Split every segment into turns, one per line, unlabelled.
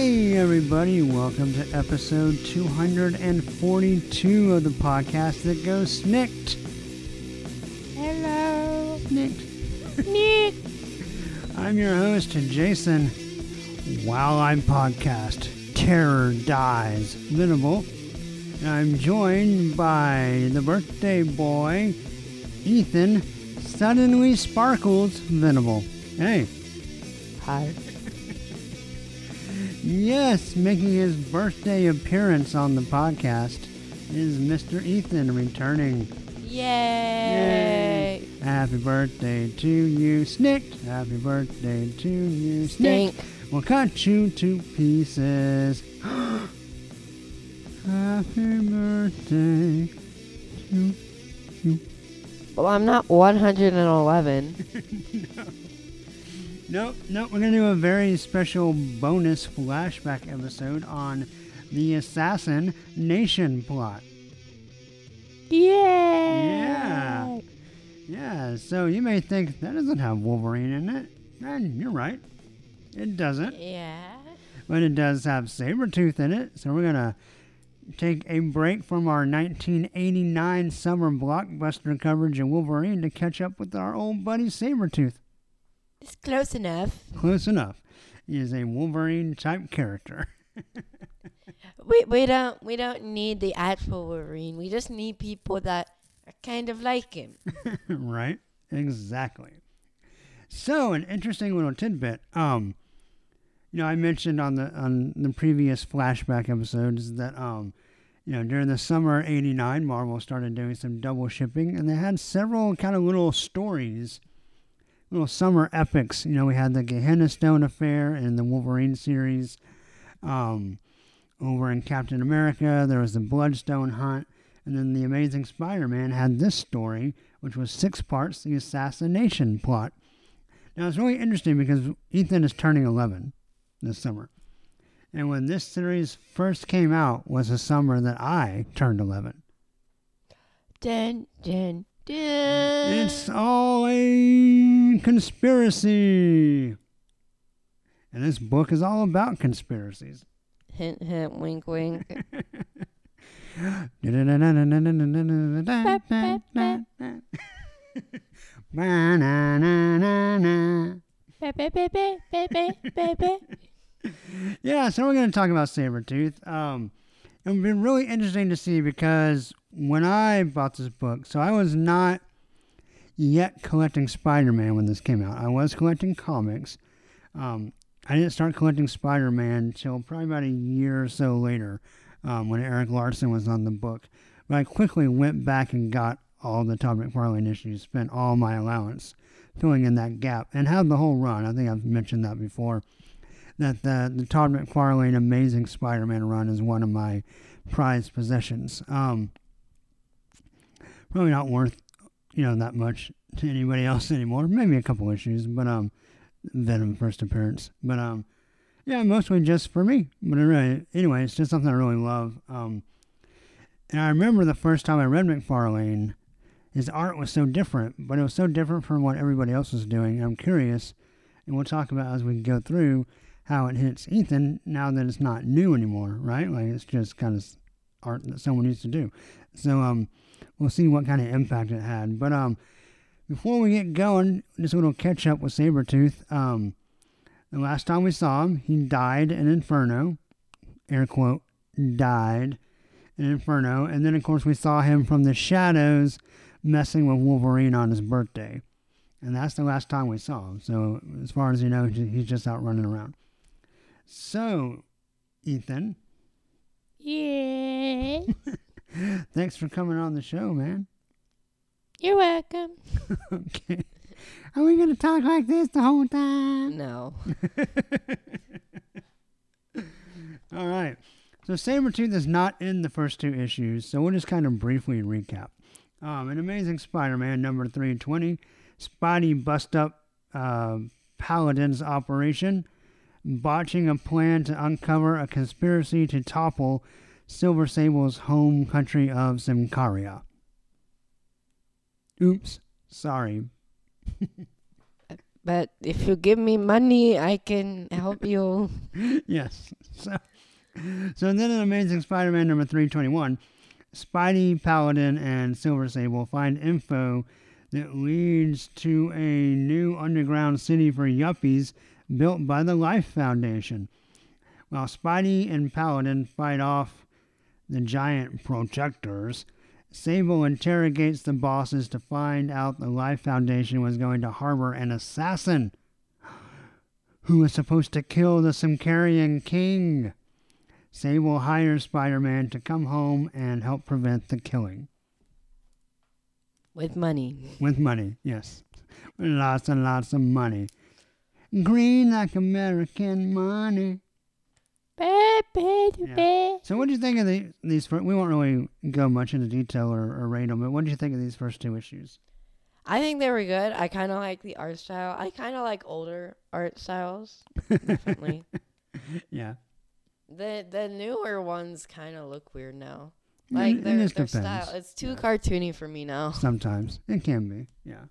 Hey, everybody, welcome to episode 242 of the podcast that goes SNIKT.
Hello.
SNIKT.
Nick.
I'm your host, Jason. While I'm podcast, Terror Dies Venable. And I'm joined by the birthday boy, Ethan, suddenly sparkles Venable. Hey.
Hi.
Yes, making his birthday appearance on the podcast is Mr. Ethan returning.
Yay.
Happy birthday to you, SNIKT. Happy birthday to you,
Stink.
SNIKT. We'll cut you to pieces. Happy birthday to you.
Well, I'm not 111.
Nope, nope. We're going to do a very special bonus flashback episode on the Assassin Nation plot.
Yay.
Yeah, Yeah, so you may think that doesn't have Wolverine in it. And you're right. It doesn't.
Yeah.
But it does have Sabretooth in it. So we're going to take a break from our 1989 summer blockbuster coverage of Wolverine to catch up with our old buddy Sabretooth.
It's close enough.
Close enough. He is a Wolverine type character.
We we don't we don't need the actual Wolverine. We just need people that are kind of like him.
right? Exactly. So, an interesting little tidbit. Um, you know, I mentioned on the on the previous flashback episodes that um, you know, during the summer '89, Marvel started doing some double shipping, and they had several kind of little stories, little summer epics. You know, we had the Gehenna Stone affair and the Wolverine series. Um, over in Captain America, there was the Bloodstone hunt, and then the Amazing Spider-Man had this story, which was six parts, the assassination plot. Now it's really interesting because Ethan is turning 11 this summer. And when this series first came out was the summer that I turned 11.
Dun dun dun.
It's all a conspiracy. And this book is all about conspiracies.
hint hint wink wink.
Yeah, so we're going to talk about Sabretooth. Um, it would be really interesting to see because when I bought this book, so I was not yet collecting Spider Man when this came out. I was collecting comics. Um, I didn't start collecting Spider Man until probably about a year or so later um, when Erik Larsen was on the book. But I quickly went back and got all the Todd McFarlane issues, spent all my allowance filling in that gap, and had the whole run. I think I've mentioned that before. That the, the Todd McFarlane Amazing Spider Man run is one of my prized possessions. Um, probably not worth, you know, that much to anybody else anymore. Maybe a couple issues, but um, Venom first appearance. But um, yeah, mostly just for me. But really, anyway, it's just something I really love. Um, and I remember the first time I read McFarlane, his art was so different, but it was so different from what everybody else was doing. I'm curious, and we'll talk about as we go through how it hits Ethan now that it's not new anymore, right? Like it's just kind of art that someone used to do. So um, we'll see what kind of impact it had. But um, before we get going, just a little catch up with Sabretooth. Um, the last time we saw him, he died in Inferno, air quote, died in Inferno. And then, of course, we saw him from the shadows messing with Wolverine on his birthday. And that's the last time we saw him. So, as far as you know, he's just out running around. So, Ethan,
Yeah.
thanks for coming on the show, man.
You're welcome.
okay. Are we going to talk like this the whole time?
No.
All right. So Sabretooth is not in the first two issues, so we'll just kind of briefly recap. Um, in Amazing Spider-Man number 320, Spidey bust up uh, Paladin's operation, botching a plan to uncover a conspiracy to topple Silver Sable's home country of Symkaria. Oops, sorry.
But if you give me money, I can help you.
yes. So, so then in Amazing Spider-Man number 321, Spidey, Paladin, and Silver Sable find info that leads to a new underground city for yuppies built by the Life Foundation. While Spidey and Paladin fight off the giant protectors, Sable interrogates the bosses to find out the Life Foundation was going to harbor an assassin who was supposed to kill the Symkarian king. Sable hires Spider Man to come home and help prevent the killing.
With money.
With money, yes. Lots and lots of money. Green like American money. Yeah. So, what do you think of the, these? fir- We won't really go much into detail or, or rate them, but what do you think of these first two issues?
I think they were good. I kind of like the art style. I kind of like older art styles. Definitely.
Yeah,
the the newer ones kind of look weird now. Like
it
their,
just
their style. It's too
Yeah.
cartoony for me now.
sometimes it can be. Yeah,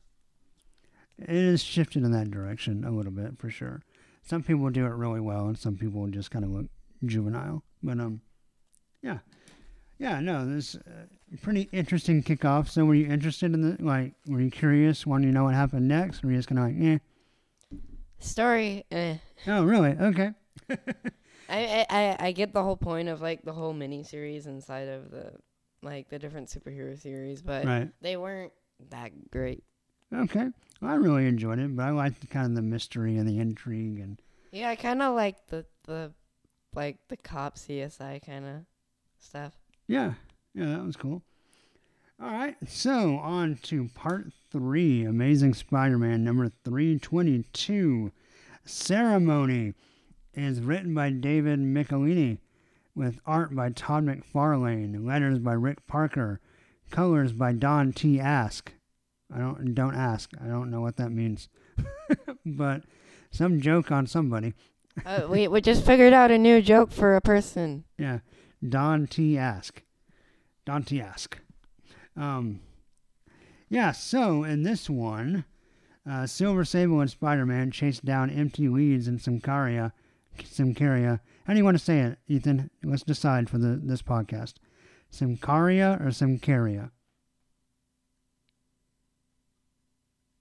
it is shifted in that direction a little bit for sure. Some people do it really well, and some people just kind of look juvenile. But um, yeah, yeah, no, this uh, pretty interesting kickoff. So, were you interested in the like? Were you curious? Wanting to know what happened next? Were you just kind of like, eh?
Story. Eh.
Oh, really? Okay.
I, I I I get the whole point of like the whole mini series inside of the like the different superhero series, but
Right.
they weren't that great.
Okay. Well, I really enjoyed it, but I liked kind of the mystery and the intrigue and
Yeah, I kind of like the the like the cop CSI kind of stuff.
yeah, yeah, that was cool. All right, so on to part three, Amazing Spider-Man number three twenty-two. Ceremony is written by David Michelinie, with art by Todd McFarlane, letters by Rick Parker, colors by Don T. Ask. I don't don't ask. I don't know what that means, but some joke on somebody.
Uh, we we just figured out a new joke for a person.
Yeah, Don T. Ask. Don T. Ask. Um, yeah, so in this one, uh, Silver Sable and Spider Man chase down empty leads in Symkaria. Symkaria. How do you want to say it, Ethan? Let's decide for the this podcast. Symkaria or Symkaria?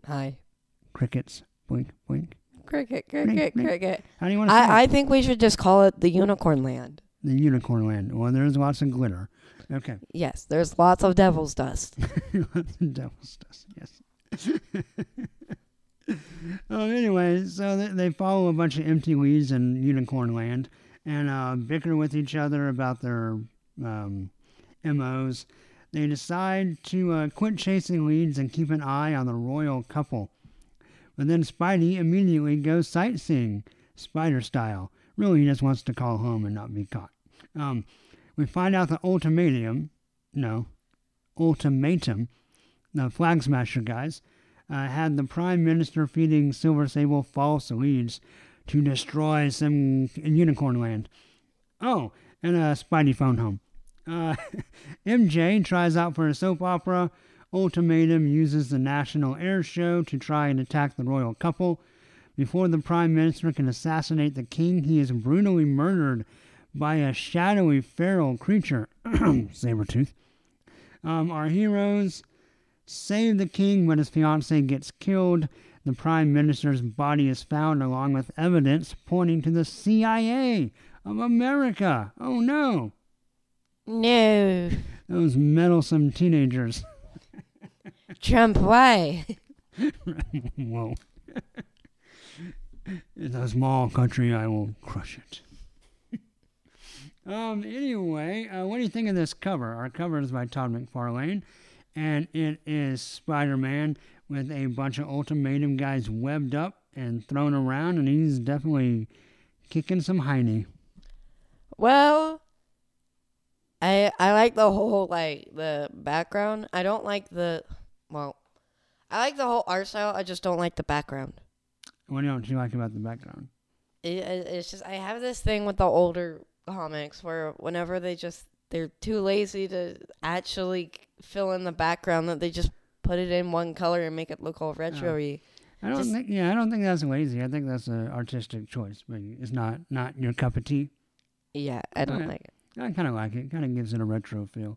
Hi.
Crickets. Blink, blink.
Cricket, cricket, cricket.
How do you want to say
I, I think we should just call it the Unicorn Land.
The Unicorn Land. Well, there's lots of glitter. Okay.
Yes, there's lots of devil's dust.
lots of Devil's dust, yes. oh, anyway, so they, they follow a bunch of empty weeds in Unicorn Land and uh, bicker with each other about their um, MOs. They decide to uh, quit chasing leads and keep an eye on the royal couple. But then Spidey immediately goes sightseeing, spider style. Really, he just wants to call home and not be caught. Um, we find out the ultimatum, no, ultimatum, the Flag Smasher guys, uh, had the Prime Minister feeding Silver Sable false leads to destroy some Unicorn Land. Oh, and uh, Spidey phone home. Uh, MJ tries out for a soap opera. Ultimatum uses the National Air Show to try and attack the royal couple. Before the Prime Minister can assassinate the king, he is brutally murdered by a shadowy feral creature, Sabretooth. Um, our heroes save the king, when his fiancee gets killed. The Prime Minister's body is found along with evidence pointing to the CIA of America. Oh no!
No.
Those meddlesome teenagers.
Trump, why?
Whoa. In a small country, I will crush it. um. Anyway, uh, what do you think of this cover? Our cover is by Todd McFarlane, and it is Spider-Man with a bunch of ultimatum guys webbed up and thrown around, and he's definitely kicking some hiney.
Well, I I like the whole like the background. I don't like the well, I like the whole art style. I just don't like the background.
What don't you like about the background?
It, it, it's just I have this thing with the older comics where whenever they just they're too lazy to actually fill in the background that they just put it in one color and make it look all retro-y.
I don't
Just-
think. Yeah, I don't think that's lazy. I think that's an artistic choice, but it's not not your cup of tea.
Yeah, I don't
Okay.
like it.
I kind of like it. Kind of gives it a retro feel.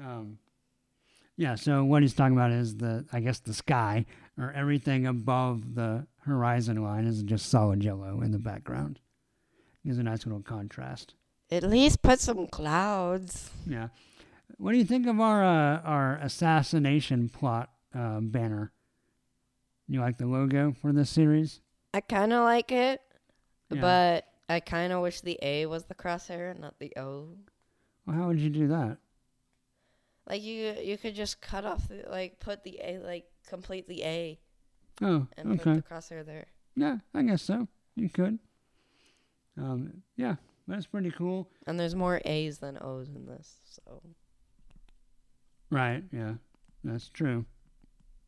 Um, yeah. So what he's talking about is the, I guess, the sky or everything above the horizon line is just solid yellow in the background. Gives a nice little contrast.
At least put some clouds.
Yeah. What do you think of our uh, our assassination plot uh, banner? You like the logo for this series?
I kind of like it,
Yeah.
but I kind of wish the A was the crosshair, and not the O.
Well, how would you do that?
Like you, you could just cut off the like put the A like complete the A
Oh,
and
okay.
put the crosshair there.
Yeah, I guess so. You could. Um, yeah, that's pretty cool.
And there's more A's than O's in this, so
Right. Yeah, that's true.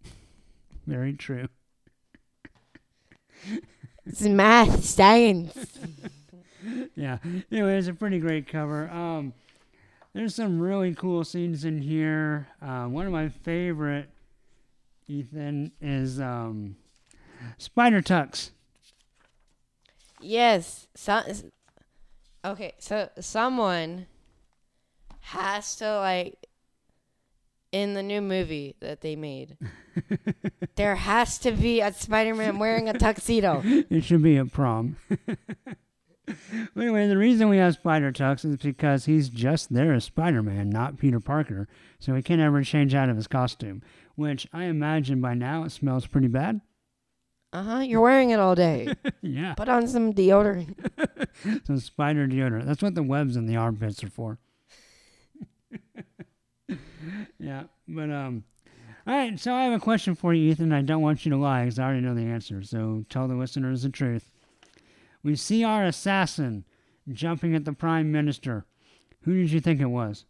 Very true.
it's math science.
Yeah. Anyway, it's a pretty great cover. Um, there's some really cool scenes in here. Uh, one of my favorite, Ethan, is um, Spider Tucks.
yes, so, okay. So someone has to like in the new movie that they made. there has to be a Spider-Man wearing a tuxedo.
It should be a prom. Anyway, the reason we have spider tucks is because he's just there as Spider Man, not Peter Parker. So he can't ever change out of his costume, which I imagine by now it smells pretty bad.
Uh huh. You're wearing it all day.
yeah.
Put on some deodorant.
Some spider deodorant. That's what the webs in the armpits are for. yeah. But, um, all right. So I have a question for you, Ethan. I don't want you to lie because I already know the answer. So tell the listeners the truth. We see our assassin jumping at the prime minister. Who did you think it was?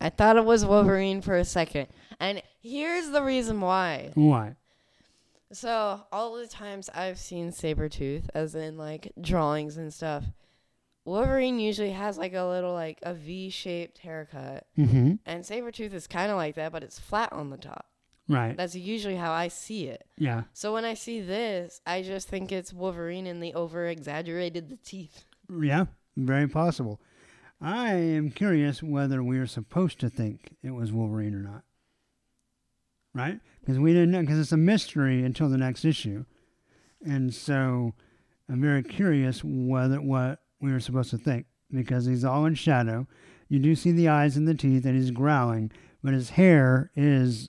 I thought it was Wolverine for a second. And here's the reason why.
Why?
So, all the times I've seen Sabretooth, as in like drawings and stuff, Wolverine usually has like a little like a V shaped haircut.
Mm-hmm.
And Sabretooth is kind of like that, but it's flat on the top.
Right.
That's usually how I see it.
Yeah.
So, when I see this, I just think it's Wolverine and they over exaggerated the teeth.
Yeah. Very possible. I am curious whether we are supposed to think it was Wolverine or not. Right? Because we didn't know, because it's a mystery until the next issue. And so I'm very curious whether what we were supposed to think because he's all in shadow. You do see the eyes and the teeth, and he's growling, but his hair is.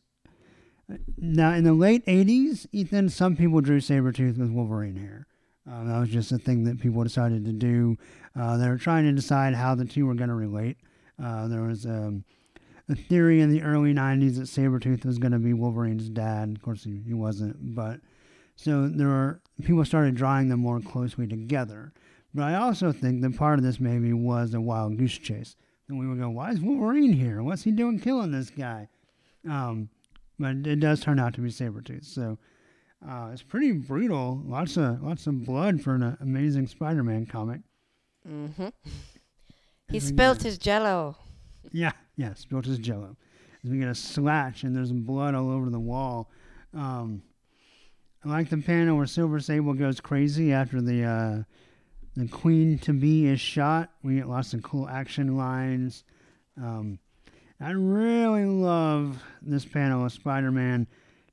Now, in the late 80s, Ethan, some people drew Sabretooth with Wolverine hair. Um, that was just a thing that people decided to do. Uh, they were trying to decide how the two were going to relate. Uh, there was um, a theory in the early 90s that Sabretooth was going to be Wolverine's dad. Of course, he, he wasn't. But so there were people started drawing them more closely together. But I also think that part of this maybe was a wild goose chase. And we would go, why is Wolverine here? What's he doing killing this guy? Um, but it does turn out to be Sabretooth. So uh, it's pretty brutal. Lots of lots of blood for an amazing Spider-Man comic.
Mm-hmm. He spilt
get-
his jello.
Yeah, yeah, spilled his jello. We get a slash and there's blood all over the wall. Um, I like the panel where Silver Sable goes crazy after the uh, the Queen to be is shot. We get lots of cool action lines. Um, I really love this panel of Spider-Man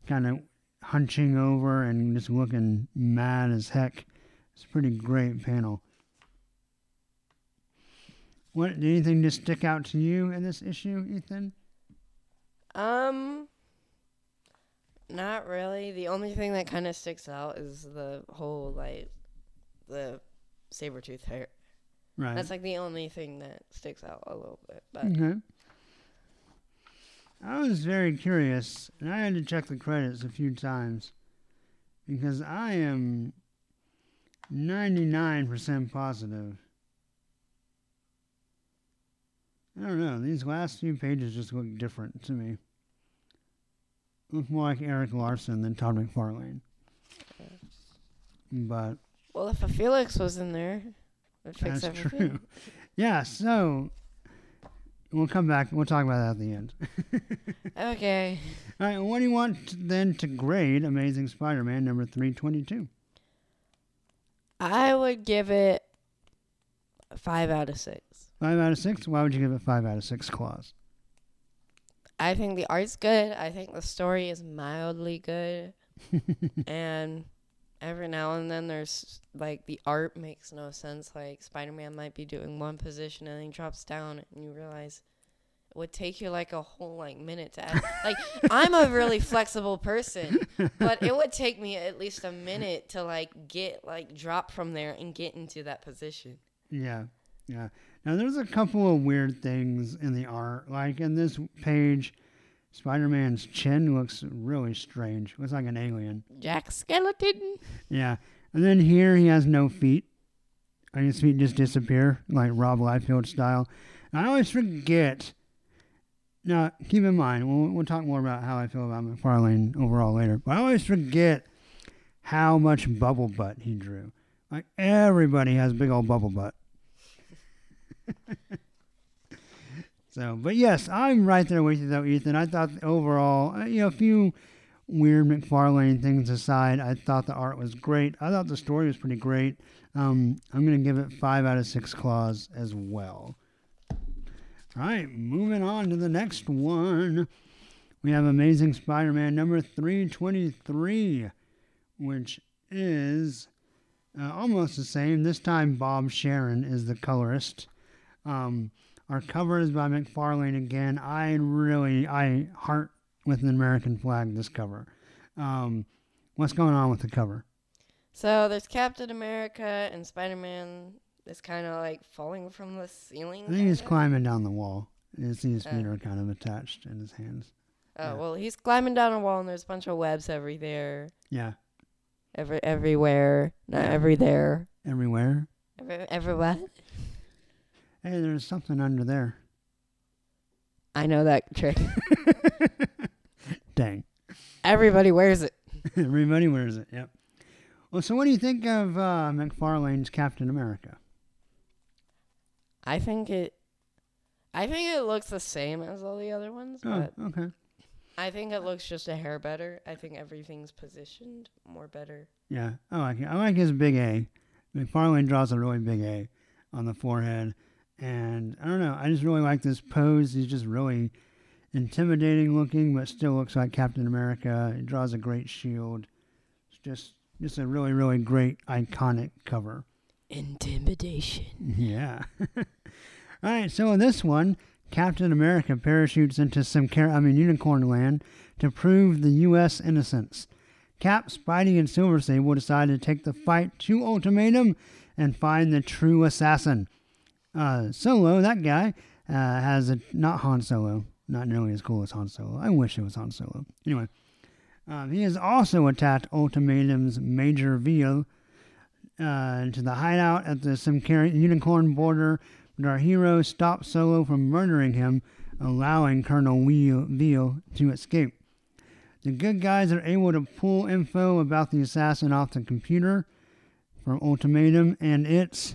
kind of hunching over and just looking mad as heck. It's a pretty great panel. What did anything just stick out to you in this issue, Ethan?
Um, not really. The only thing that kind of sticks out is the whole like the Sabretooth hair.
Right.
That's like the only thing that sticks out a little bit. But
Okay. I was very curious, and I had to check the credits a few times because I am 99% positive I don't know. These last few pages just look different to me. Look more like Erik Larsen than Todd McFarlane. But
Well, if a Felix was in there, it would fix
that's
everything.
true. Yeah, so we'll come back. We'll talk about that at the end.
Okay.
All right, what do you want then to grade Amazing Spider-Man number 322?
I would give it five out of six.
Five out of six? Why would you give it five out of six claws?
I think the art's good. I think the story is mildly good. and every now and then there's like the art makes no sense. Like Spider Man might be doing one position and then he drops down and you realize it would take you like a whole like minute to add. like I'm a really flexible person, but it would take me at least a minute to like get like drop from there and get into that position.
Yeah, yeah. Now there's a couple of weird things in the art. Like in this page, Spider-Man's chin looks really strange. Looks like an alien.
Jack Skeleton.
Yeah. And then here he has no feet. And his feet just disappear, like Rob Liefeld style. And I always forget. Now, keep in mind, we'll, we'll talk more about how I feel about McFarlane overall later. But I always forget how much bubble butt he drew. Like everybody has big old bubble butt. so, but yes, I'm right there with you though, Ethan. I thought overall, uh, you know, a few weird McFarlane things aside, I thought the art was great. I thought the story was pretty great. Um, I'm going to give it five out of six claws as well. All right, moving on to the next one. We have Amazing Spider Man number 323, which is uh, almost the same. This time, Bob Sharen is the colorist. Um, our cover is by McFarlane again. I really, I heart with an American flag this cover. Um, what's going on with the cover?
So there's Captain America and Spider Man is kind of like falling from the ceiling.
I think he's climbing down the wall. His feet
Oh.
are kind of attached in his hands.
Oh
yeah.
well, he's climbing down a wall and there's a bunch of webs every there,
Yeah,
every everywhere, not every there,
everywhere.
every everywhere.
Hey, there's something under there.
I know that trick.
Dang.
Everybody wears it.
Everybody wears it. Yep. Well, so what do you think of uh, McFarlane's Captain America?
I think it. I think it looks the same as all the other ones,
Oh,
but
okay.
I think it looks just a hair better. I think everything's positioned more better.
Yeah, I like it. I like his big A. McFarlane draws a really big A on the forehead, and I don't know. I just really like this pose. He's just really intimidating looking, but still looks like Captain America. He draws a great shield. It's just just a really really great iconic cover.
Intimidation.
Yeah. All right. So in this one, Captain America parachutes into some car- I mean Unicorn Land to prove the U.S. innocence. Cap, Spidey, and Silver Sable decide to take the fight to Ultimatum and find the true assassin. Uh, Solo, that guy, uh, has a not Han Solo, not nearly as cool as Han Solo. I wish it was Han Solo. Anyway, um, he has also attacked Ultimatum's Major Veal uh, to the hideout at the Simcari Unicorn border, but our hero stops Solo from murdering him, allowing Colonel Veal, Veal to escape. The good guys are able to pull info about the assassin off the computer from Ultimatum, and it's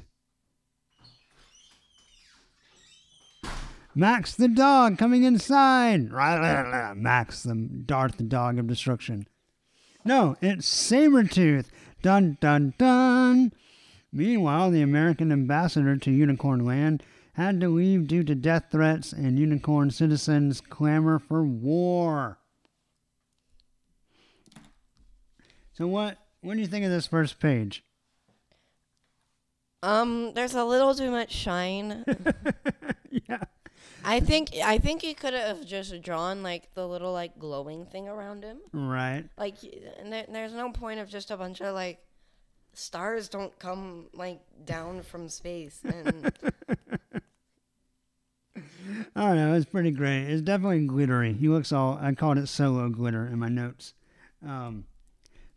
Max the dog coming inside. Max the Darth the dog of destruction. No, it's Sabretooth. Dun dun dun. Meanwhile, the American ambassador to Unicorn Land had to leave due to death threats and Unicorn citizens' clamor for war. So what what do you think of this first page?
Um, there's a little too much shine.
yeah.
I think I think he could have just drawn like the little like glowing thing around him.
Right.
Like, and there, there's no point of just a bunch of like stars don't come like down from space. And
I don't know. It's pretty great. It's definitely glittery. He looks all. I called it solo glitter in my notes. Um,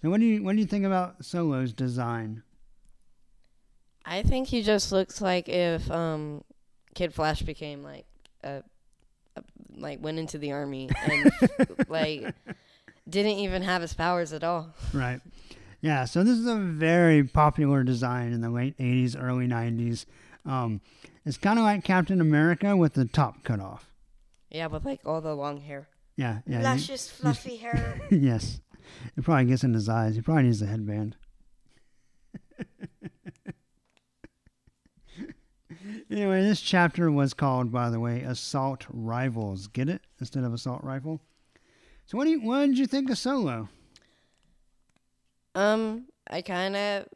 so what do you what do you think about Solo's design?
I think he just looks like if um Kid Flash became like uh, uh, like went into the army and like didn't even have his powers at all.
Right. Yeah, so this is a very popular design in the late 80s, early 90s. Um, it's kind of like Captain America with the top cut off.
Yeah, with like all the long hair.
Yeah, yeah. you-
Luscious, fluffy hair.
yes. It probably gets in his eyes. He probably needs a headband. Anyway, this chapter was called, by the way, Assault Rivals. Get it? Instead of Assault Rifle. So, what, do you, what did you think of Solo?
Um, I kind of,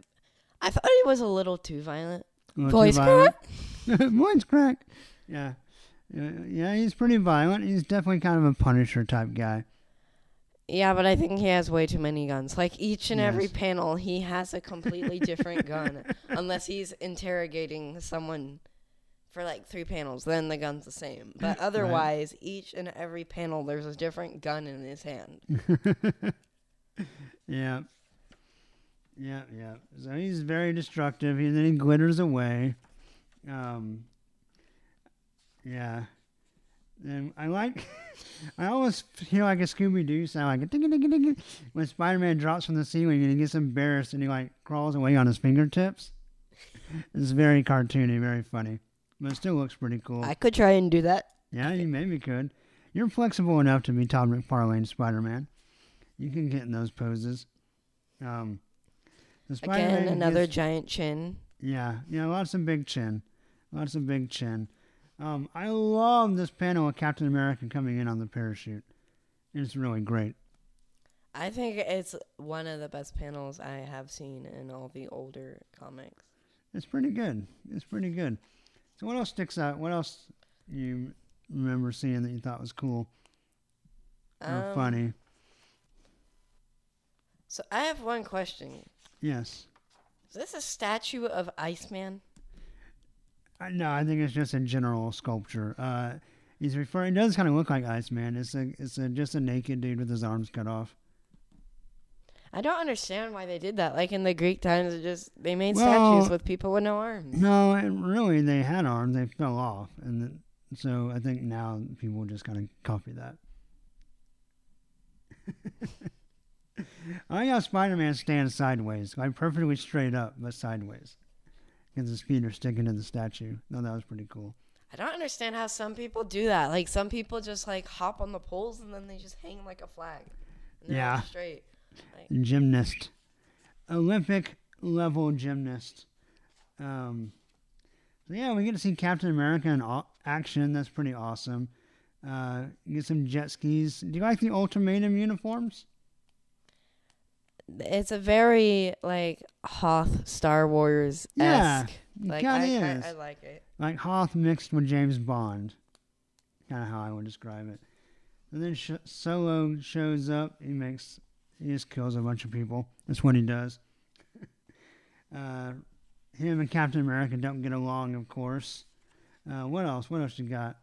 I thought it was a little too violent.
Little too
Voice
violent? Voice crack. Yeah. Yeah, yeah, he's pretty violent. He's definitely kind of a Punisher type guy.
Yeah, but I think he has way too many guns. Like each and every panel, he has a completely different gun. Unless he's interrogating someone for like three panels, then the gun's the same. But otherwise, each and every panel, there's a different gun in his hand.
Yeah. Yeah, yeah. So he's very destructive. He then he glitters away. Um Yeah. And I like I always feel like a Scooby Doo sound like a when Spider Man drops from the ceiling and he gets embarrassed and he like crawls away on his fingertips. It's very cartoony, very funny. But it still looks pretty cool.
I could try and do that.
Yeah, you maybe could. You're flexible enough to be Todd McFarlane Spider Man. You can get in those poses. Um, the
Again, another
gets-
giant chin.
yeah, yeah, lots of big chin, lots of big chin. Um, I love this panel of Captain America coming in on the parachute. It's really great.
I think it's one of the best panels I have seen in all the older comics.
It's pretty good. It's pretty good. So what else sticks out? What else you remember seeing that you thought was cool or
Um,
funny?
So I have one question.
Yes.
Is this a statue of Iceman?
Uh, No, I think it's just a general sculpture. Uh, he's referring. It does kind of look like Iceman. It's a, it's a, just a naked dude with his arms cut off.
I don't understand why they did that. Like in the Greek times, it just they made
Well-
statues with people with no arms.
No, it, really, they had arms. They fell off, and then, so I think now people just kind of copy that. I got Spider-Man stands sideways, like perfectly straight up, but sideways, because his feet are sticking to the statue. No, that was pretty cool.
I don't understand how some people do that. Like some people just like hop on the poles and then they just hang like a flag. And they're
Yeah.
straight.
Gymnast, Olympic level gymnast. Um, so yeah, we get to see Captain America in action. That's pretty awesome. Uh, get some jet skis. Do you like the ultimatum uniforms?
it's a very like Hoth Star Wars
Yeah,
esque.
it
Like I,
is.
I, I like it.
Like Hoth mixed with James Bond. Kind of how I would describe it. And then Sh- Solo shows up. He makes he just kills a bunch of people. That's what he does. uh, him and Captain America don't get along, of course. Uh, what else? What else you got?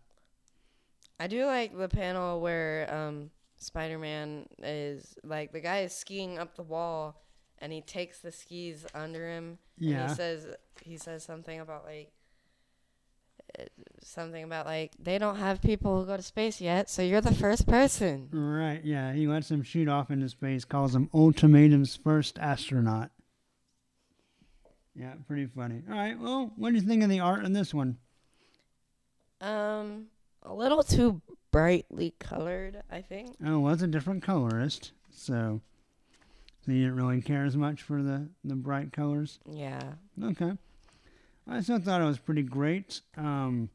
I do like the panel where um, Spider Man is like the guy is skiing up the wall and he takes the skis under him and
Yeah,
he says he says something about like something about like they don't have people who go to space yet, so you're the first person.
right. Yeah, he lets him shoot off into space. Calls him Ultimatum's first astronaut. Yeah, pretty funny. All right. Well, what do you think of the art in this one?
Um, a little too brightly colored, I think.
Oh, well, it's a different colorist, so so you didn't really care as much for the the bright colors.
Yeah.
Okay, I still thought it was pretty great. Um,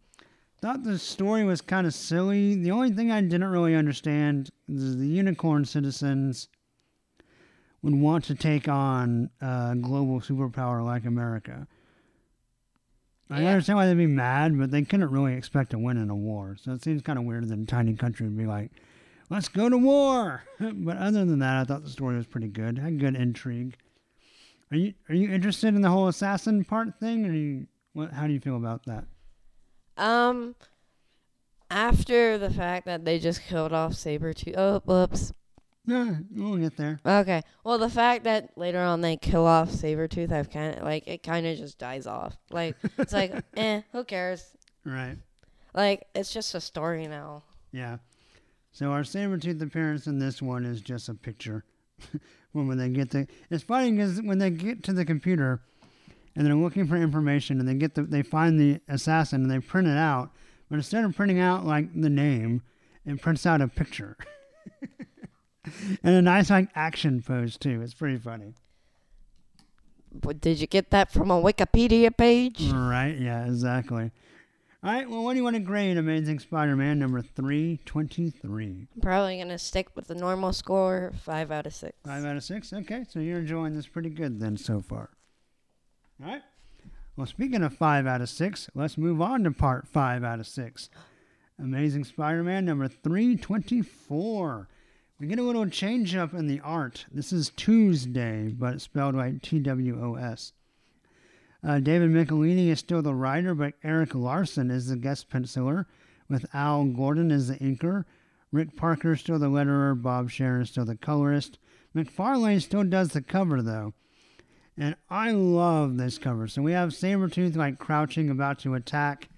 thought the story was kind of silly. The only thing I didn't really understand is the unicorn citizens would want to take on a global superpower like America. I
Yeah.
understand why they'd be mad, but they couldn't really expect to win in a war. So it seems kind of weird that a tiny country would be like, let's go to war. but other than that, I thought the story was pretty good. Had good intrigue. Are you are you interested in the whole assassin part thing, or you what? How do you feel about that?
Um, after the fact that they just killed off saber Sabretooth. Oh, whoops.
Yeah, we'll get there.
Okay. Well, the fact that later on they kill off Sabretooth, I've kind of like it kind of just dies off. Like it's like, eh, who cares?
Right.
Like it's just a story now.
Yeah. So our Sabretooth appearance in this one is just a picture. When when they get the, it's funny because when they get to the computer, and they're looking for information, and they get the, they find the assassin, and they print it out, but instead of printing out like the name, it prints out a picture. and a nice like action pose too. It's pretty funny.
But did you get that from a Wikipedia page?
Right? Yeah, exactly. All right. Well, what do you want to grade Amazing Spider-Man number three twenty-three?
I'm probably gonna stick with the normal score, five out of six.
Five out of six. Okay, so you're enjoying this pretty good then so far. All right. Well, speaking of five out of six, let's move on to part five out of six. Amazing Spider-Man number three twenty-four. We get a little change up in the art. This is Tuesday, but it's spelled like T W O S. Uh, David Michelinie is still the writer, but Erik Larsen is the guest penciler, with Al Gordon as the inker. Rick Parker is still the letterer. Bob Sharen is still the colorist. McFarlane still does the cover, though. And I love this cover. So we have Sabretooth like crouching, about to attack.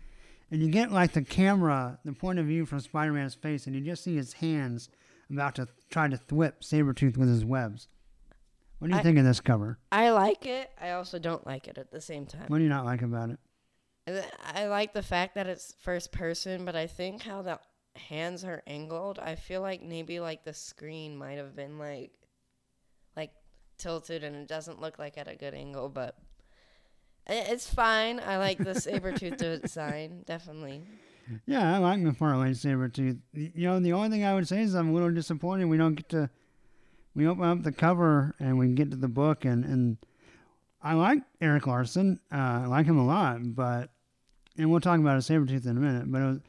And you get like the camera, the point of view from Spider Man's face, and you just see his hands about to try to thwip Sabretooth with his webs. What do you
I-
think of this cover?
I like it. I also don't like it at the same time.
What do you not like about it?
I like the fact that it's first person, but I think how the hands are angled, I feel like maybe like the screen might have been like like tilted and it doesn't look like at a good angle, but it's fine. I like the saber tooth design, definitely.
Yeah, I like McFarlane Sabretooth. You know, the only thing I would say is I'm a little disappointed we don't get to. We open up the cover and we get to the book, and, and I like Erik Larsen. Uh, I like him a lot, but. And we'll talk about a Sabretooth in a minute, but was,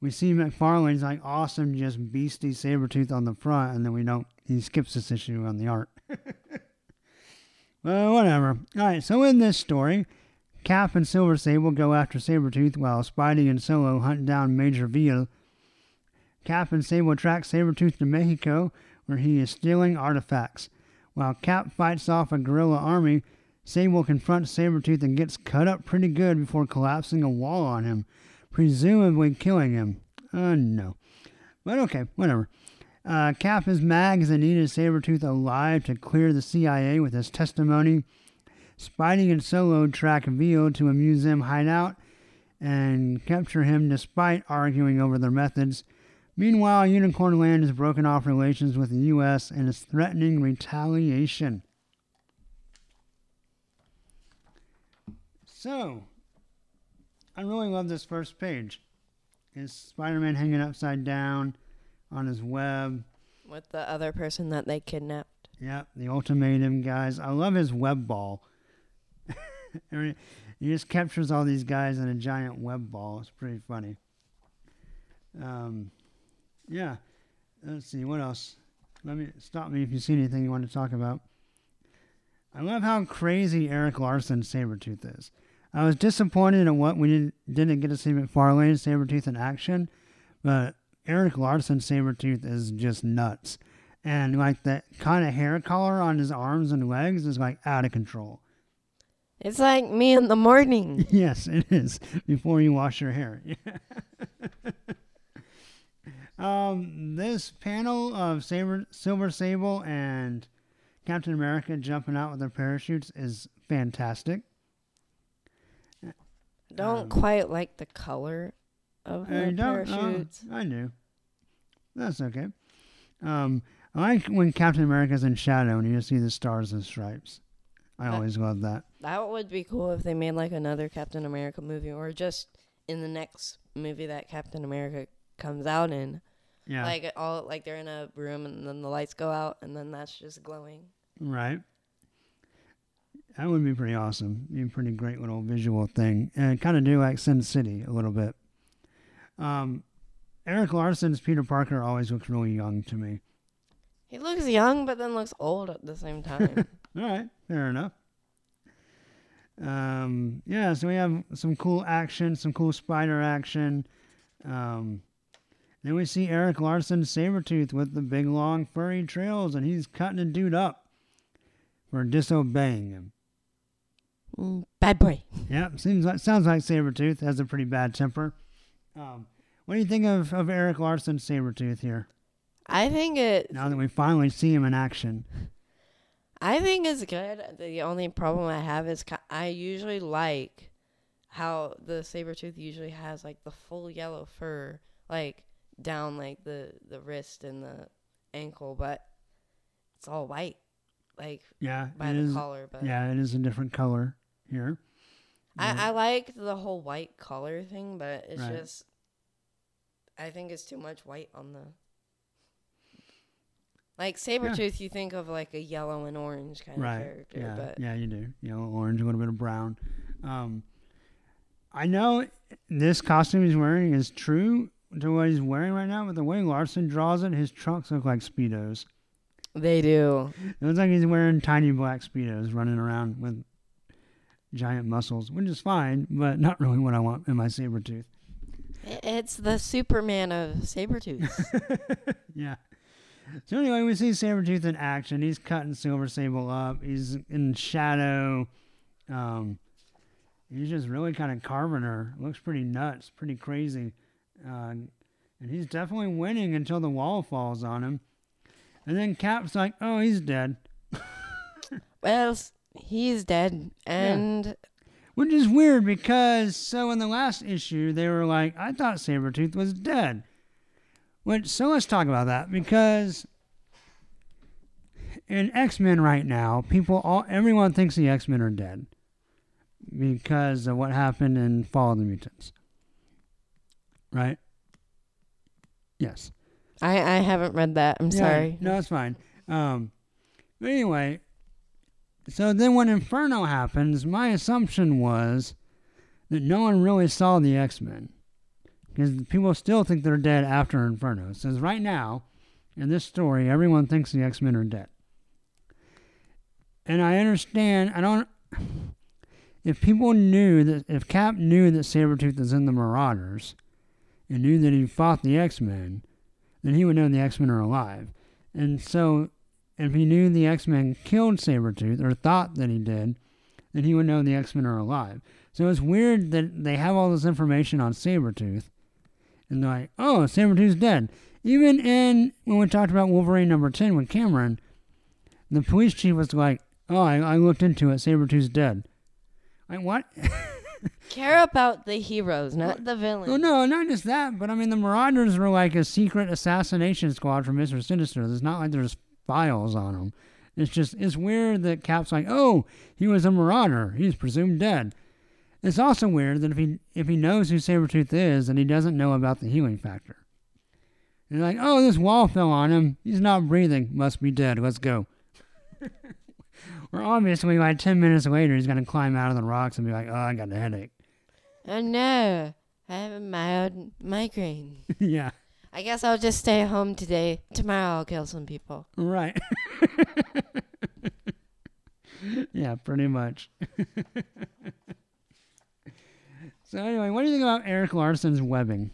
we see McFarlane's like awesome, just beastie Sabretooth on the front, and then we don't. He skips this issue on the art. well, whatever. All right, so in this story, Cap and Silver Sable go after Sabretooth while Spidey and Solo hunt down Major Veal. Cap and Sable track Sabretooth to Mexico, where he is stealing artifacts. While Cap fights off a guerrilla army, Sable confronts Sabretooth and gets cut up pretty good before collapsing a wall on him, presumably killing him. Uh, no. But okay, whatever. Uh, Cap is mags and needed Sabretooth alive to clear the CIA with his testimony. Spidey and Solo track Vio to a museum hideout and capture him despite arguing over their methods. Meanwhile, Unicorn Land has broken off relations with the U.S. and is threatening retaliation. So, I really love this first page. Is Spider-Man hanging upside down on his web?
With the other person that they kidnapped.
Yep, the ultimatum guys. I love his web ball. He just captures all these guys in a giant web ball. It's pretty funny. Um, yeah. Let's see what else. Let me stop me if you see anything you want to talk about. I love how crazy Erik Larsen Sabretooth is. I was disappointed at what we didn't, didn't get to see McFarlane Sabretooth in action, but Erik Larsen Sabretooth is just nuts. And like that kind of hair color on his arms and legs is like out of control.
It's like me in the morning.
Yes, it is. Before you wash your hair. um, this panel of Saber, Silver Sable and Captain America jumping out with their parachutes is fantastic.
Don't
Um,
quite like the color of
I
the
don't- oh,
parachutes.
I knew. That's okay. Um, I like when Captain America's in shadow and you just see the stars and stripes. I always love that.
That would be cool if they made like another Captain America movie or just in the next movie that Captain America comes out in.
Yeah.
Like all like they're in a room and then the lights go out and then that's just glowing.
Right. That would be pretty awesome. Be a pretty great little visual thing. And kind of do like Sin City a little bit. Um, Erik Larsen's Peter Parker always looks really young to me.
He looks young but then looks old at the same time.
All right, fair enough. Um, yeah, so we have some cool action, some cool spider action. Um, then we see Erik Larsen Sabretooth with the big long furry trails, and he's cutting a dude up for disobeying him.
Bad boy.
Yep, seems like sounds like Sabretooth has a pretty bad temper. Um, what do you think of, of Erik Larsen Sabretooth here?
I think it.
Now that we finally see him in action.
I think it's good. The only problem I have is I usually like how the Sabretooth usually has like the full yellow fur, like down like the the wrist and the ankle, but it's all white, like
Yeah,
by the
is-
collar. But
Yeah, it is a different color here. Yeah.
I, I like the whole white collar thing, but it's
Right.
just I think it's too much white on the like Sabretooth. You think of like a yellow and orange kind of
right.
character,
yeah,
but
yeah, you do. Yellow, orange, a little bit of brown. Um, I know this costume he's wearing is true to what he's wearing right now, but the way Larsen draws it, his trunks look like speedos.
they do.
It looks like he's wearing tiny black speedos, running around with giant muscles, which is fine, but not really what I want in my
Sabretooth. It's the Superman of saber Sabretooth.
yeah. So anyway, we see Sabretooth in action. He's cutting Silver Sable up. He's in shadow. Um, he's just really kind of carving her. Looks pretty nuts, pretty crazy. Uh, and he's definitely winning until the wall falls on him. And then Cap's like, "Oh, he's dead,"
well, he's dead, and
which is weird because so in the last issue they were like, "I thought Sabretooth was dead." Which so let's talk about that because in X Men right now, people all everyone thinks the X Men are dead because of what happened in Fall of the Mutants. Right? Yes.
I I haven't read that. I'm
Yeah,
sorry.
No, it's fine. Um, but anyway, so then when Inferno happens, my assumption was that no one really saw the X Men because people still think they're dead after Inferno. It says right now in this story, everyone thinks the X Men are dead, and I understand. I don't. If people knew that, if Cap knew that Sabretooth is in the Marauders, and knew that he fought the X Men, then he would know the X Men are alive. And so, if he knew the X Men killed Sabretooth, or thought that he did, then he would know the X Men are alive. So it's weird that they have all this information on Sabretooth, and they're like, oh, Sabretooth's dead. Even in, when we talked about Wolverine number 10 with Cameron, the police chief was like, oh, I, I looked into it, Sabretooth's dead. Like, what?
Care about the heroes, not the villains.
Well, no, not just that, but I mean, the Marauders were like a secret assassination squad for Mr. Sinister. It's not like there's files on them. It's just, it's weird that Cap's like, oh, he was a Marauder. He's presumed dead. It's also weird that if he if he knows who Sabretooth is and he doesn't know about the healing factor. They're like, oh, this wall fell on him. He's not breathing. Must be dead. Let's go. or obviously, like 10 minutes later, he's going to climb out of the rocks and be like, oh, I got a headache.
Oh no, I have a mild migraine.
yeah.
I guess I'll just stay home today. Tomorrow I'll kill some people.
Right. yeah, pretty much. so anyway, what do you think about Erik Larsen's webbing?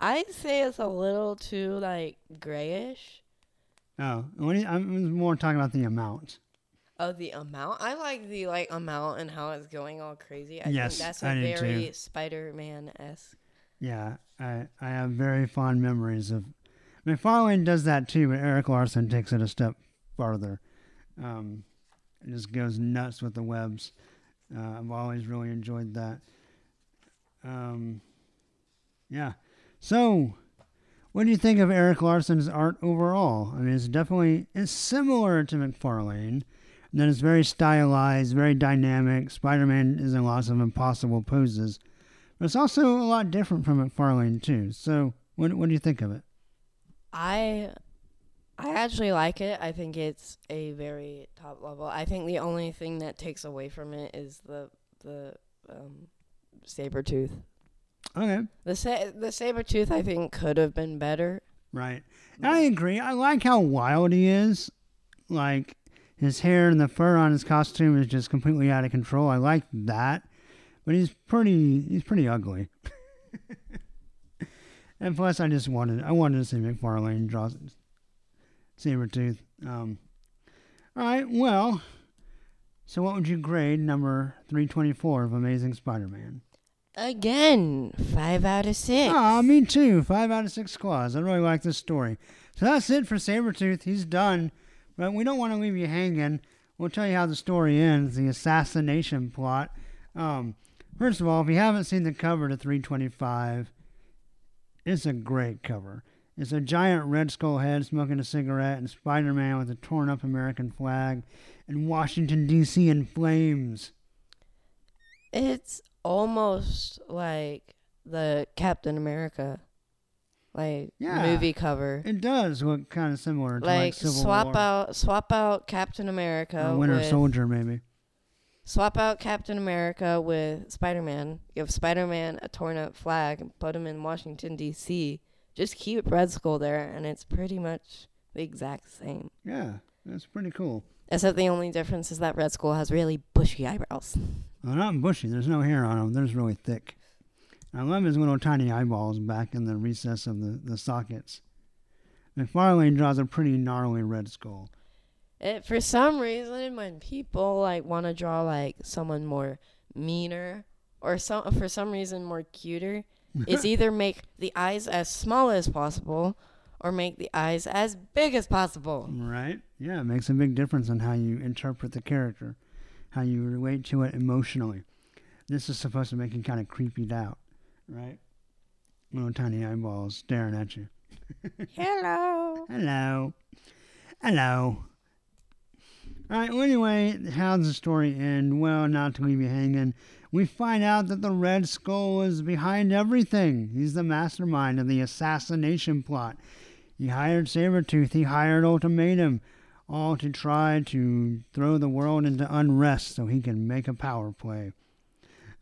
I'd say it's a little too like grayish.
Oh, you, I'm more talking about the amount.
Oh, the amount. I like the like amount and how it's going all crazy. I
Yes,
think that's
I
a
do
very. Spider-Man esque.
Yeah, I I have very fond memories of. McFarlane does that too, but Erik Larsen takes it a step farther. Um, it just goes nuts with the webs. Uh, I've always really enjoyed that. Um, yeah. So, what do you think of Erik Larsen's art overall? I mean, it's definitely it's similar to McFarlane. And then it's very stylized, very dynamic. Spider-Man is in lots of impossible poses. But it's also a lot different from McFarlane too. So, what what do you think of it?
I I actually like it. I think it's a very top level. I think the only thing that takes away from it is the the um, Sabretooth.
Okay,
The sa- the Sabretooth I think could have been better.
right. I agree. I like how wild he is. Like his hair and the fur on his costume is just completely out of control. I like that, but he's pretty. He's pretty ugly. and plus, I just wanted. I wanted to see McFarlane draw Sabretooth. Um, all right. Well, so what would you grade number three twenty four of Amazing Spider-Man?
Again, five out of six.
Aw, me too. Five out of six claws. I really like this story. So that's it for Sabretooth. He's done. But we don't want to leave you hanging. We'll tell you how the story ends the assassination plot. Um, first of all, if you haven't seen the cover to 325, it's a great cover. It's a giant Red Skull head smoking a cigarette and Spider Man with a torn up American flag and Washington, D.C. in flames.
It's almost like the Captain America like
Yeah.
movie cover.
It does look kind of similar to like,
Like
Civil
swap
War.
out swap out Captain America
or Winter
with
Soldier, maybe.
swap out Captain America with Spider Man. Give Spider Man a torn up flag and put him in Washington D.C. Just keep Red Skull there, and it's pretty much the exact same.
Yeah, that's pretty cool.
Except the only difference is that Red Skull has really bushy eyebrows.
Well, not bushy. There's no hair on them. They're just really thick. I love his little tiny eyeballs back in the recess of the, the sockets. McFarlane draws a pretty gnarly red skull.
It, for some reason, when people like want to draw like someone more meaner or some for some reason more cuter, it's either make the eyes as small as possible or make the eyes as big as possible.
Right? Yeah, it makes a big difference in how you interpret the character, how you relate to it emotionally. This is supposed to make you kind of creeped out, right? Little tiny eyeballs staring at you.
Hello.
Hello. Hello. Alright, well, anyway, how does the story end? Well, not to leave you hanging, we find out that the Red Skull is behind everything. He's the mastermind of the assassination plot. He hired Sabretooth, he hired Ultimatum, all to try to throw the world into unrest so he can make a power play.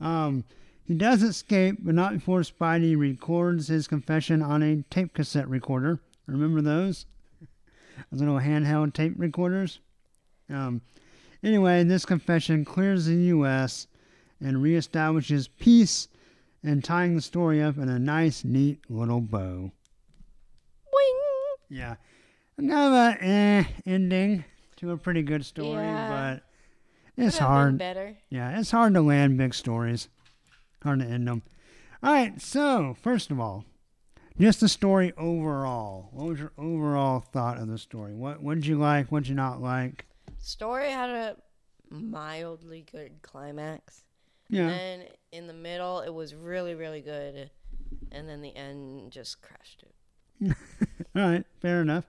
Um, he does escape, but not before Spidey records his confession on a tape cassette recorder. Remember those? Those little handheld tape recorders? Um, anyway, this confession clears the U.S. and reestablishes peace and tying the story up in a nice, neat little bow.
Wing.
Yeah. Kind of a eh ending to a pretty good story,
Yeah.
but it's
Could have been
hard.
Better.
Yeah, it's hard to land big stories. Hard to end them. All right, so first of all, just the story overall. What was your overall thought of the story? What what did you like? What did you not like?
Story had a mildly good climax.
Yeah,
And in the middle, it was really, really good. And then the end just crashed it.
all right, fair enough.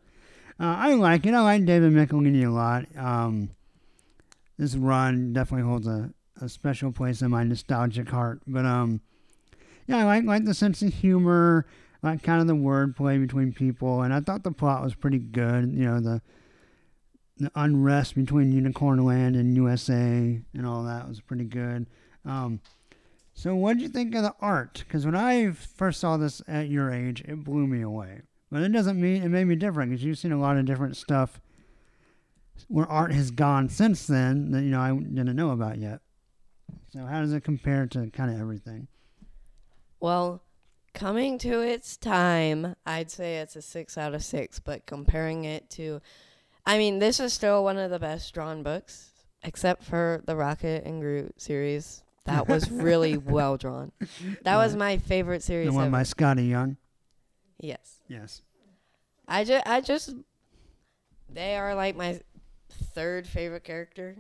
Uh, I like it. I like David Michelinie a lot. Um, this run definitely holds a, a special place in my nostalgic heart. But um, yeah, I like like the sense of humor, like kind of the wordplay between people, and I thought the plot was pretty good. You know the the unrest between Unicorn Land and USA and all that was pretty good. Um, so what did you think of the art? Because when I first saw this at your age, it blew me away. But it doesn't mean it made me different because you've seen a lot of different stuff where art has gone since then that you know I didn't know about yet. So how does it compare to kind of everything?
Well, coming to its time, I'd say it's a six out of six. But comparing it to, I mean, this is still one of the best drawn books, except for the Rocket and Groot series. That was really well drawn. That was my favorite series.
The one
ever.
by Skottie Young.
yes,
Yes.
I just, I just, they are like my third favorite character.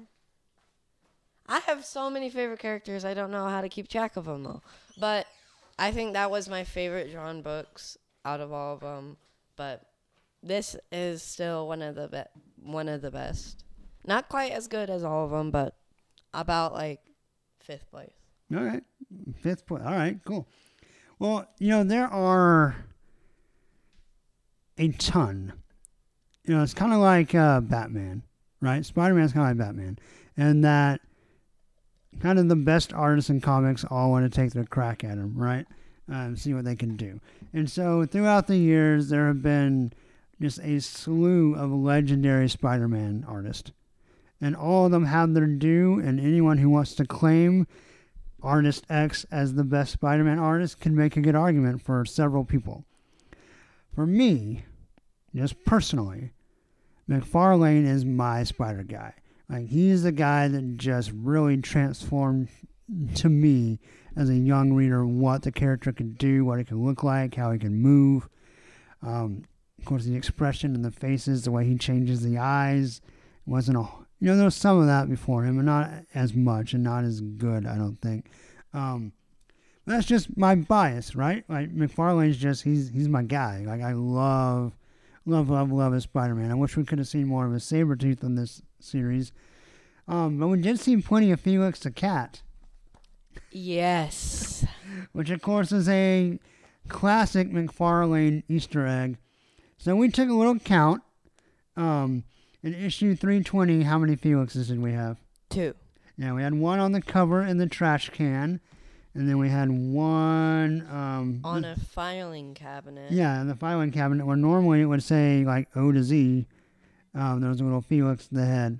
I have so many favorite characters. I don't know how to keep track of them though. But I think that was my favorite drawn books out of all of them. But this is still one of the be- one of the best. Not quite as good as all of them, but about like fifth place.
All right. Fifth place. All right. Cool. Well, you know there are a ton. You know, it's kind of like uh, Batman, right? Spider Man's kind of like Batman, and that kind of the best artists in comics all want to take their crack at him, right? Um, see what they can do. And so throughout the years, there have been just a slew of legendary Spider Man artists. And all of them have their due, and anyone who wants to claim artist X as the best Spider Man artist can make a good argument for several people. For me, just personally, McFarlane is my Spider guy. Like he's the guy that just really transformed to me as a young reader what the character could do, what it could look like, how he can move. Um, of course, the expression and the faces, the way he changes the eyes, wasn't a you know there was some of that before him, but not as much and not as good, I don't think. Um, that's just my bias, right? Like McFarlane's just he's he's my guy. Like I love, love, love, love his Spider-Man. I wish we could have seen more of a Sabretooth in this series. Um, but we did see plenty of Felix the Cat.
Yes.
Which of course is a classic McFarlane Easter egg. So we took a little count. Um, in issue 320, how many Felixes did we have?
Two.
Yeah, we had one on the cover in the trash can, and then we had one um,
on a filing cabinet.
Yeah, in the filing cabinet where normally it would say like O to Z. Um, there was a little Felix in the head.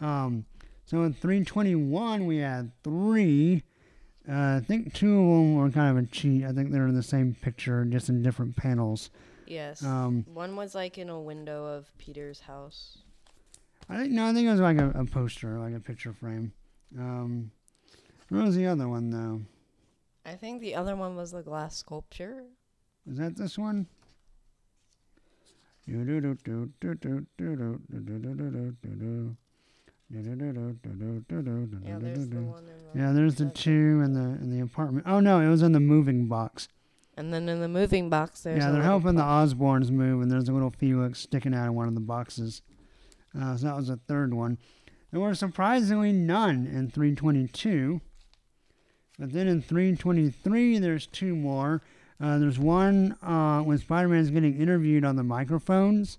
Um, so in 321 we had three. Uh, I think two of them were kind of a cheat. I think they're in the same picture, just in different panels.
Yes.
Um,
One was like in a window of Peter's house.
I think no, I think it was like a, a poster, like a picture frame. Um, where was the other one though?
I think the other one was the glass sculpture.
Is that this one?
Yeah, there's the one in the
Yeah, there's the two in the in the apartment. Oh no, it was in the moving box.
And then in the moving box, there's
yeah, they're helping the. Osborns move, and there's a little Felix sticking out of one of the boxes. Uh, so that was the third one. There were surprisingly none in 322. But then in 323, there's two more. Uh, there's one uh, when Spider Man's getting interviewed on the microphones,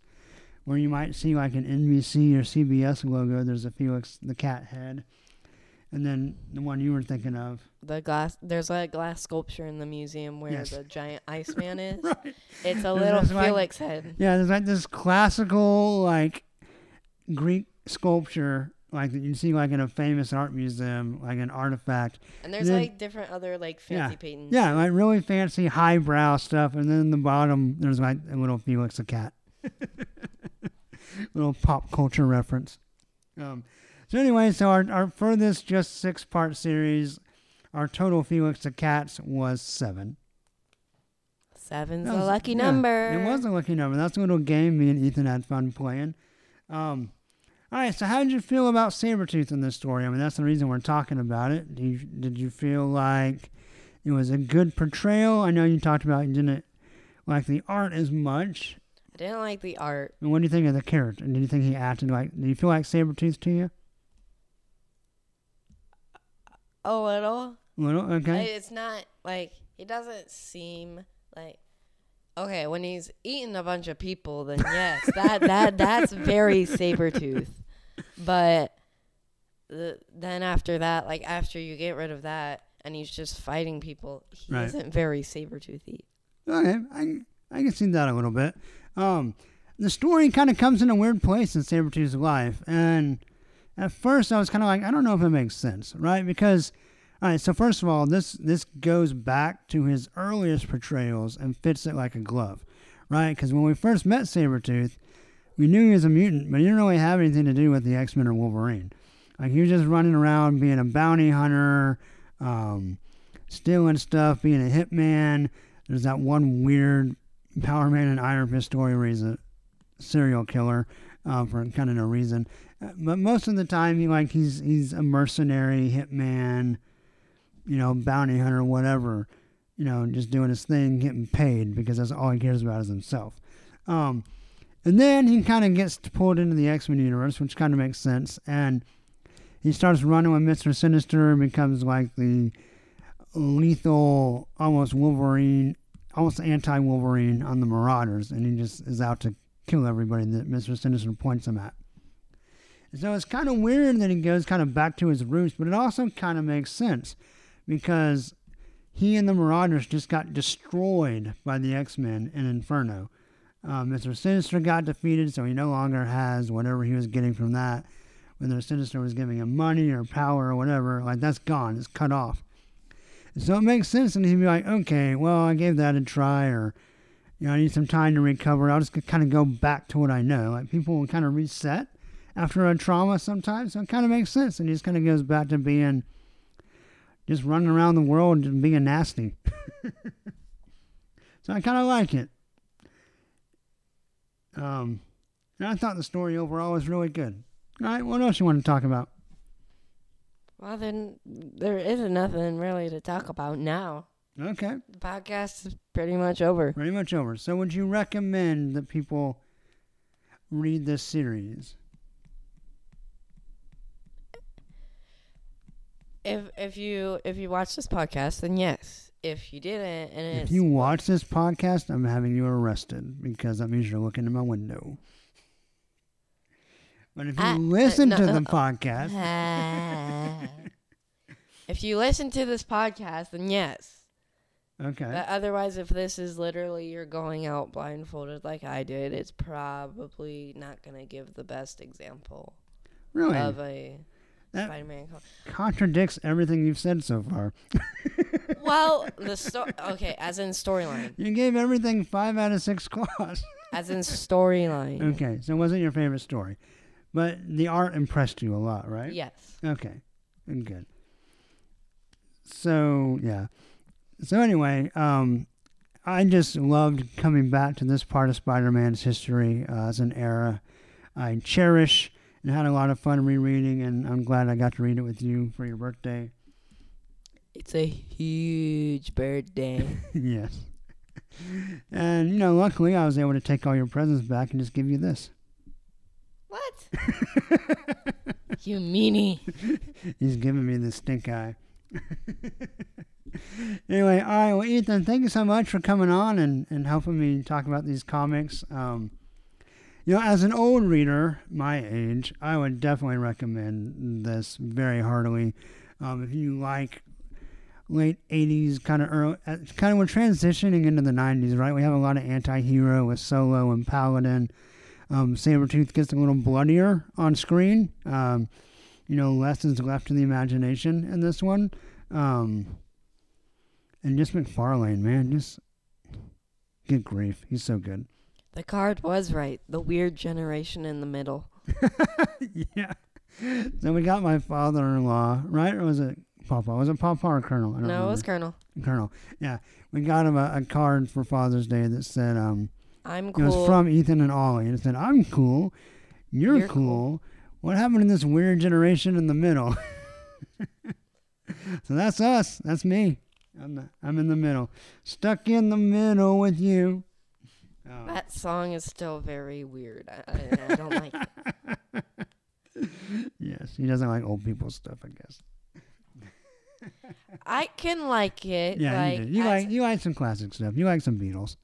where you might see like an NBC or CBS logo. There's a Felix the cat head. And then the one you were thinking of.
the glass. There's a glass sculpture in the museum where
Yes.
the giant Iceman is.
Right.
It's a
There's
little
this, like-
Felix head.
Yeah, there's like this classical like Greek sculpture like you see like in a famous art museum, like an artifact.
And there's
then-
like different other like
Yeah.
fancy paintings.
Yeah, like really fancy highbrow stuff, and then in the bottom there's like a little Felix the cat. little pop culture reference. Um, so anyway, so our, our for this just six part series, our total Felix the cats was seven.
Seven's
That
a lucky
yeah,
number.
It was a lucky number. That's a little game me and Ethan had fun playing. Um, all right, so how did you feel about Sabretooth in this story? I mean, that's the reason we're talking about it. Did you, did you feel like it was a good portrayal? I know you talked about you didn't like the art as much.
I didn't like the art.
And what do you think of the character? Did you think he acted like, did you feel like Sabretooth to you?
A little.
A little? Okay.
It's not like he doesn't seem like okay when he's eating a bunch of people. Then yes, that that that's very Sabretooth. But the, then after that, like after you get rid of that and he's just fighting people, he
Right.
isn't very saber toothy.
Okay, I, I can see that a little bit. Um, the story kind of comes in a weird place in Sabretooth's life. And at first, I was kind of like, I don't know if it makes sense, right? Because, all right, so first of all, this, this goes back to his earliest portrayals and fits it like a glove, right? Because when we first met Sabretooth, we knew he was a mutant, but he didn't really have anything to do with the X Men or Wolverine. Like, he was just running around being a bounty hunter, um, stealing stuff, being a hitman. There's that one weird Power Man and Iron Fist story where he's a serial killer uh, for kind of no reason. Uh, But most of the time, he like he's he's a mercenary hitman, you know, bounty hunter, whatever. You know, just doing his thing, getting paid because that's all he cares about is himself. Um, and then he kind of gets pulled into the X Men universe, which kind of makes sense. And he starts running with Mister Sinister and becomes like the lethal, almost Wolverine, almost anti Wolverine on the Marauders, and he just is out to kill everybody that Mister Sinister points him at. So it's kind of weird that he goes kind of back to his roots, but it also kind of makes sense because he and the Marauders just got destroyed by the X Men in Inferno. Um, Mr. Sinister got defeated, so he no longer has whatever he was getting from that. Whether Sinister was giving him money or power or whatever, like that's gone, it's cut off. So it makes sense, and he'd be like, okay, well, I gave that a try, or you know, I need some time to recover. I'll just kind of go back to what I know. Like people will kind of reset after a trauma sometimes, so it kind of makes sense, and he just kind of goes back to being just running around the world and being nasty. so I kind of like it. Um, and I thought the story overall was really good. All right, what else you want to talk about?
Well, then there isn't nothing really to talk about now.
Okay,
The podcast is pretty much over.
pretty much over. So would you recommend that people read this series?
If if you if you watch this podcast, then yes. If you didn't, and
If you watch this podcast, I'm having you arrested because that means you're looking in my window. But if you
Uh, uh,
listen
no,
to the
uh,
podcast,
if you listen to this podcast, then yes.
okay,
But otherwise, if this is literally you're going out blindfolded like I did, it's probably not gonna give the best example
really,
of a
That-
Spider-Man. co-
contradicts everything you've said so far.
well, the sto- okay, as in storyline,
You gave everything five out of six claws.
as in storyline.
okay, so it wasn't your favorite story, but the art impressed you a lot, right?
Yes.
Okay, good. So yeah. So anyway, um, I just loved coming back to this part of Spider-Man's history uh, as an era I cherish and had a lot of fun rereading, and I'm glad I got to read it with you for your birthday.
It's a huge birthday.
yes. And you know, luckily I was able to take all your presents back and just give you this.
what? you meanie.
He's giving me the stink eye. anyway, all right. Well, Ethan, thank you so much for coming on and, and helping me talk about these comics. Um, you know, as an old reader, my age, I would definitely recommend this very heartily. Um, if you like late 80s, kind of early, uh, kind of we're transitioning into the 90s, right? We have a lot of anti hero with Solo and Paladin. Um, Sabretooth gets a little bloodier on screen. Um, you know, less is left to the imagination in this one. Um, and just McFarlane, man, just good grief, he's so good.
The card was right. The weird generation in the middle.
yeah. So we got my father-in-law, right? Or was it Papa? Was it Papa or Colonel? I don't
No, it was. Colonel.
Colonel. Yeah, we got him a, a card for Father's Day that said, um,
I'm cool."
it was from Ethan and Ollie, and it said, "I'm cool, you're,
You're
cool.
cool.
What happened to this weird generation in the middle?" so that's us. That's me. I'm the, I'm in the middle, stuck in the middle with you. Oh.
that song is still very weird. I, I, don't like it.
yes, he doesn't like old people stuff, I guess.
I can like it.
Yeah,
like,
you. You like you like some classic stuff. You like some Beatles.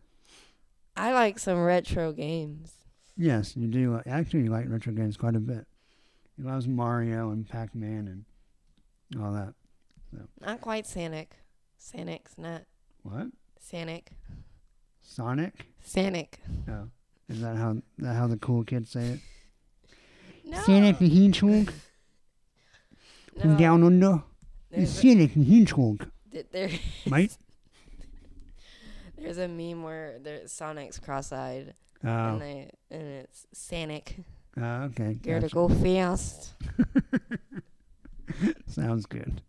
I like some retro games.
Yes, you do. Actually, you like retro games quite a bit. He loves Mario and Pac-Man and all that.
Not quite Sonic. Sonic's not
What?
Sonic.
Sonic?
Sonic.
Oh, is that how that how the cool kids say it?
No.
Sonic the Hedgehog
no.
down under.
There's
Sonic the Hedgehog,
th- there,
mate.
there's a meme where there's Sonic's cross-eyed,
Oh,
and they and it's Sonic.
oh, okay.
Gotta
gotcha.
go fast.
Sounds good.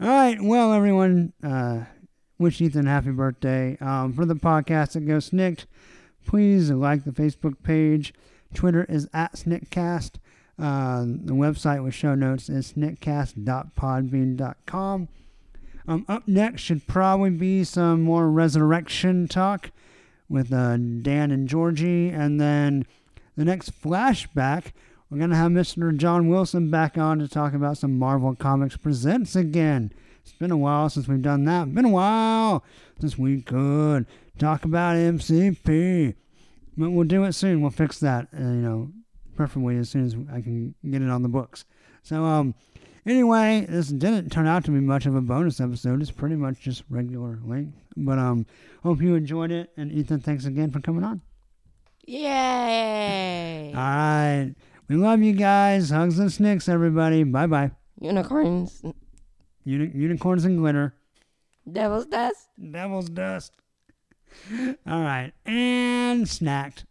All right. Well, everyone, uh, wish Ethan happy birthday. Um, for the podcast that goes SNIKT, please like the Facebook page. Twitter is at sniktcast. Uh, the website with show notes is sniktcast.podbean.com. Um, up next should probably be some more ResurreXion talk with uh, Dan and Georgie. And then the next flashback we're going to have Mr. John Wilson back on to talk about some Marvel Comics Presents again. It's been a while since we've done that. Been a while since we could talk about MCP. But we'll do it soon. We'll fix that, uh, you know, preferably as soon as I can get it on the books. So, um, anyway, this didn't turn out to be much of a bonus episode. It's pretty much just regular length. But, um, hope you enjoyed it. And Ethan, thanks again for coming on.
Yay!
All right. We love you guys. Hugs and snicks, everybody. Bye bye.
Unicorns,
Uni- unicorns and glitter.
devil's dust.
Devil's dust. All right. And snacked.